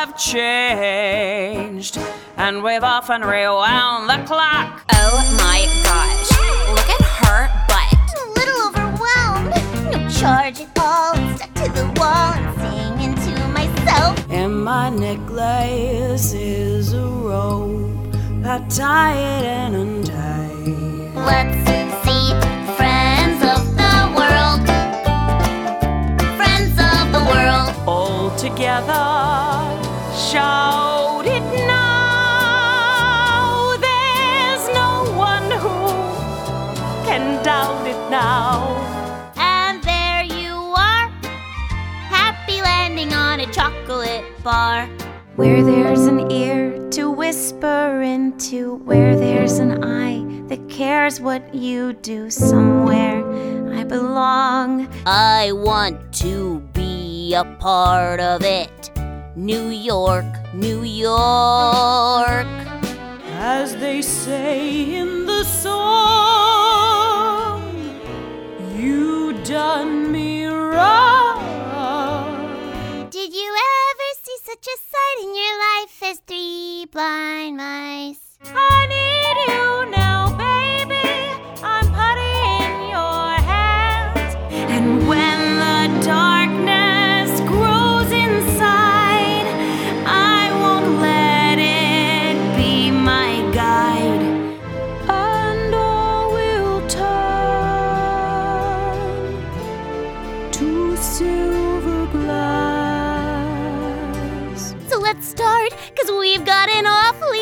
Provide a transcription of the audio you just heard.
have changed, and we've often rewound the clock. Oh my gosh, look at her butt. I'm a little overwhelmed. No charge at all. Stuck to the wall and singing to myself. And my necklace is a rope. I tie it and untie. Let's together, shout it now. There's no one who can doubt it now. And there you are. Happy landing on a chocolate bar. Where there's an ear to whisper into, where there's an eye that cares what you do, somewhere I belong. I want to be a part of it. New York, New York. As they say in the song, you done me wrong. Did you ever see such a sight in your life as three blind mice? I need you now, silver glass. So let's start, cause we've got an awfully